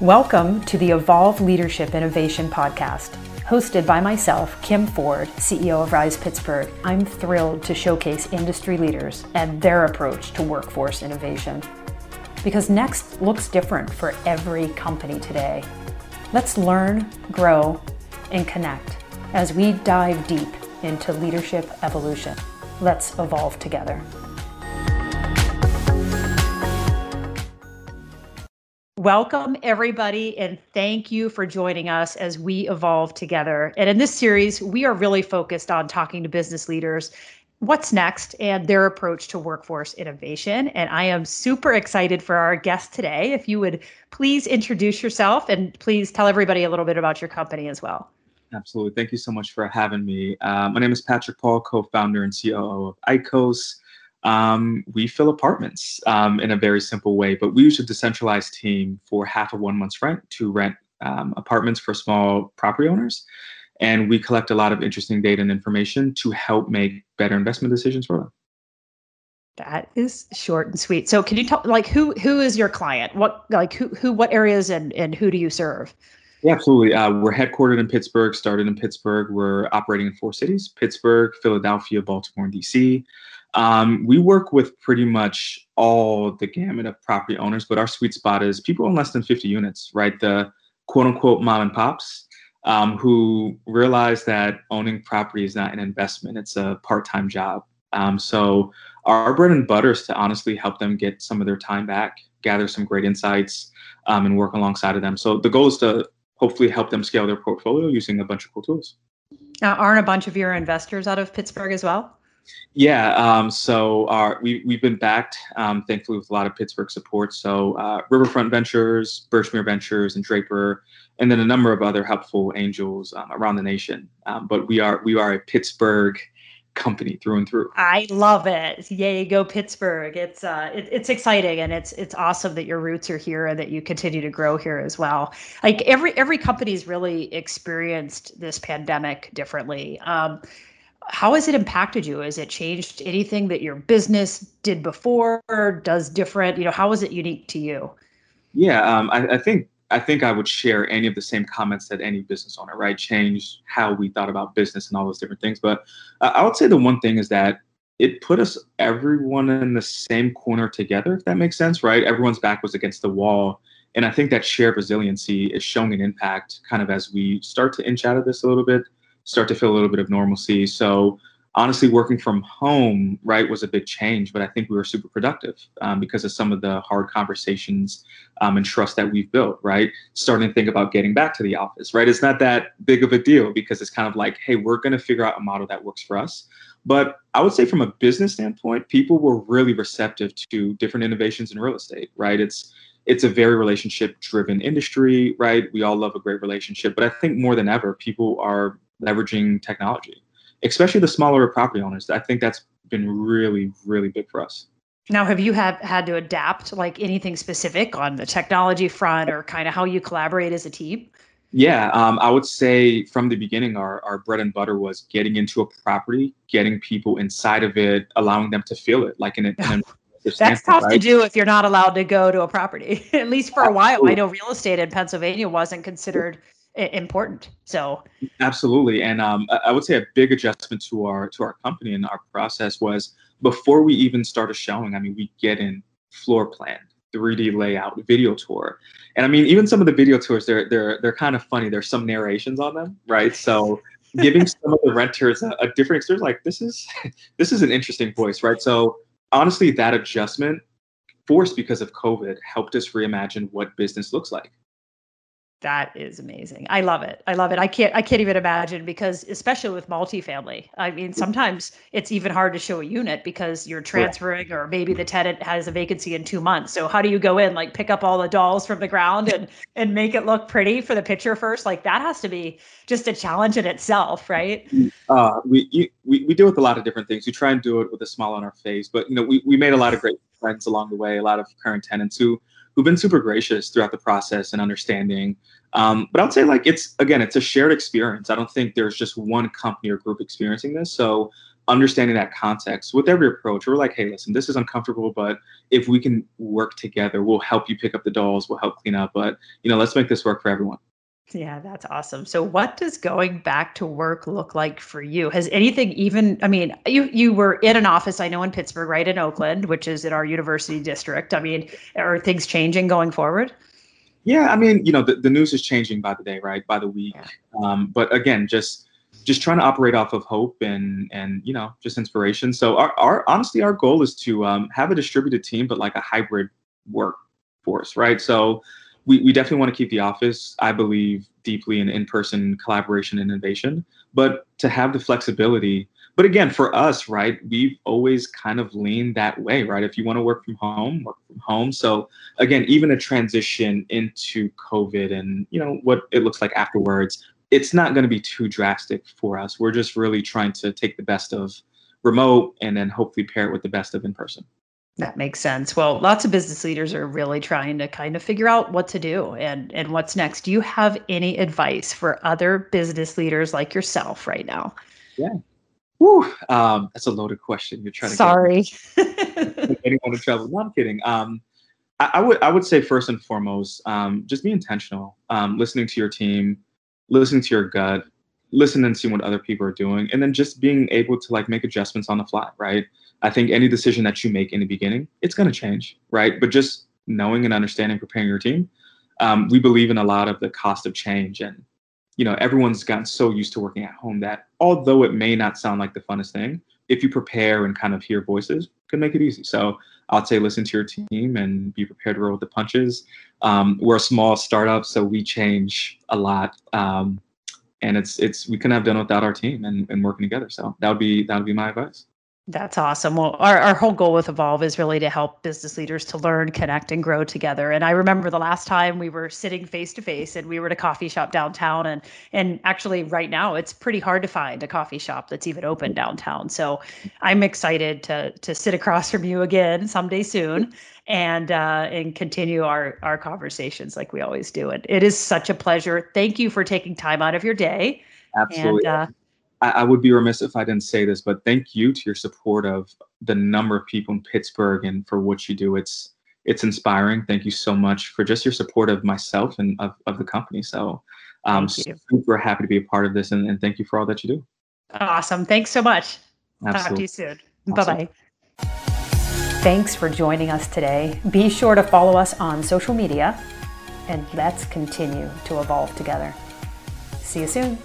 Welcome to the Evolve Leadership Innovation Podcast. Hosted by myself, Kim Ford, CEO of Rise Pittsburgh, I'm thrilled to showcase industry leaders and their approach to workforce innovation. Because next looks different for every company today. Let's learn, grow, and connect as we dive deep into leadership evolution. Let's evolve together. Welcome, everybody, and thank you for joining us as we evolve together. And in this series, we are really focused on talking to business leaders what's next and their approach to workforce innovation. And I am super excited for our guest today. If you would please introduce yourself and please tell everybody a little bit about your company as well. Absolutely. Thank you so much for having me. Uh, my name is Patrick Paul, co founder and COO of Ikos um, we fill apartments um, in a very simple way. But we use a decentralized team for half of one month's rent to rent um, apartments for small property owners. And we collect a lot of interesting data and information to help make better investment decisions for them. That is short and sweet. So can you tell like who who is your client? What like who who what areas and and who do you serve? Yeah, absolutely. Uh, we're headquartered in Pittsburgh, started in Pittsburgh. We're operating in four cities Pittsburgh, Philadelphia, Baltimore, and DC. Um, we work with pretty much all the gamut of property owners, but our sweet spot is people in less than 50 units, right? The quote unquote mom and pops um, who realize that owning property is not an investment, it's a part time job. Um, so, our bread and butter is to honestly help them get some of their time back, gather some great insights, um, and work alongside of them. So, the goal is to hopefully help them scale their portfolio using a bunch of cool tools. Now, aren't a bunch of your investors out of Pittsburgh as well? Yeah, um, so our, we, we've been backed, um, thankfully, with a lot of Pittsburgh support. So uh, Riverfront Ventures, Birchmere Ventures, and Draper, and then a number of other helpful angels um, around the nation. Um, but we are we are a Pittsburgh company through and through. I love it. Yay, go Pittsburgh! It's uh, it, it's exciting and it's it's awesome that your roots are here and that you continue to grow here as well. Like every every company's really experienced this pandemic differently. Um, how has it impacted you? Has it changed anything that your business did before or does different? You know, how is it unique to you? Yeah, um, I, I, think I think I would share any of the same comments that any business owner, right? Change how we thought about business and all those different things. But uh, I would say the one thing is that it put us everyone in the same corner together, if that makes sense, right? Everyone's back was against the wall. And I think that shared resiliency is showing an impact kind of as we start to inch out of this a little bit start to feel a little bit of normalcy. So honestly, working from home, right, was a big change, but I think we were super productive um, because of some of the hard conversations um, and trust that we've built, right? Starting to think about getting back to the office, right? It's not that big of a deal because it's kind of like, hey, we're going to figure out a model that works for us. But I would say from a business standpoint, people were really receptive to different innovations in real estate, right? It's it's a very relationship driven industry, right? We all love a great relationship, but I think more than ever, people are leveraging technology, especially the smaller property owners. I think that's been really, really big for us. Now, have you have had to adapt like anything specific on the technology front or kind of how you collaborate as a team? Yeah, um, I would say from the beginning, our, our bread and butter was getting into a property, getting people inside of it, allowing them to feel it, like in, in That's tough right? to do if you're not allowed to go to a property. At least for a while, I know real estate in Pennsylvania wasn't considered important. So absolutely, and um, I would say a big adjustment to our to our company and our process was before we even started showing. I mean, we get in floor plan, 3D layout, video tour, and I mean, even some of the video tours, they're they're they're kind of funny. There's some narrations on them, right? So giving some of the renters a, a different experience, like this is this is an interesting voice, right? So honestly, that adjustment forced because of COVID helped us reimagine what business looks like that is amazing. I love it. I love it. I can't I can't even imagine because especially with multifamily. I mean, sometimes it's even hard to show a unit because you're transferring or maybe the tenant has a vacancy in 2 months. So how do you go in like pick up all the dolls from the ground and and make it look pretty for the picture first? Like that has to be just a challenge in itself, right? Uh, we, you, we we deal with a lot of different things. We try and do it with a smile on our face, but you know, we we made a lot of great friends along the way, a lot of current tenants who who've been super gracious throughout the process and understanding. Um, but I would say like it's again, it's a shared experience. I don't think there's just one company or group experiencing this. So understanding that context with every approach. We're like, hey, listen, this is uncomfortable, but if we can work together, we'll help you pick up the dolls, we'll help clean up, but you know, let's make this work for everyone. Yeah, that's awesome. So what does going back to work look like for you? Has anything even I mean, you you were in an office I know in Pittsburgh, right in Oakland, which is in our university district. I mean, are things changing going forward? Yeah, I mean, you know, the, the news is changing by the day, right? By the week. Yeah. Um, but again, just just trying to operate off of hope and and you know just inspiration. So our, our honestly our goal is to um, have a distributed team, but like a hybrid workforce, right? So we, we definitely want to keep the office. I believe deeply in in-person collaboration and innovation, but to have the flexibility. But again, for us, right, we've always kind of leaned that way, right? If you want to work from home, work from home. So again, even a transition into COVID and you know what it looks like afterwards, it's not going to be too drastic for us. We're just really trying to take the best of remote and then hopefully pair it with the best of in person. That makes sense. Well, lots of business leaders are really trying to kind of figure out what to do and and what's next. Do you have any advice for other business leaders like yourself right now? Yeah. Woo, um, that's a loaded question. You're trying to sorry. anyone to travel? No, I'm kidding. Um, I, I, would I would say first and foremost, um, just be intentional. Um, listening to your team, listening to your gut, listening and see what other people are doing, and then just being able to like make adjustments on the fly, right? I think any decision that you make in the beginning, it's going to change, right? But just knowing and understanding, preparing your team. Um, we believe in a lot of the cost of change, and you know everyone's gotten so used to working at home that although it may not sound like the funnest thing, if you prepare and kind of hear voices, can make it easy. So I'd say listen to your team and be prepared to roll with the punches. Um, we're a small startup, so we change a lot, um, and it's it's we couldn't have done without our team and, and working together. So that would be that would be my advice. That's awesome. Well, our, our whole goal with Evolve is really to help business leaders to learn, connect, and grow together. And I remember the last time we were sitting face to face and we were at a coffee shop downtown. And and actually right now it's pretty hard to find a coffee shop that's even open downtown. So I'm excited to to sit across from you again someday soon and uh, and continue our our conversations like we always do. And it is such a pleasure. Thank you for taking time out of your day. Absolutely. And, uh, I, I, would be remiss if I didn't say this, but thank you to your support of the number of people in Pittsburgh and for what you do. It's it's inspiring. Thank you so much for just your support of myself and of, of the company. So I'm um, super happy to be a part of this and, and, thank you for all that you do. Awesome. Thanks so much. Absolutely. Talk to you soon. Awesome. Bye bye. Thanks for joining us today. Be sure to follow us on social media and let's continue to evolve together. See you soon.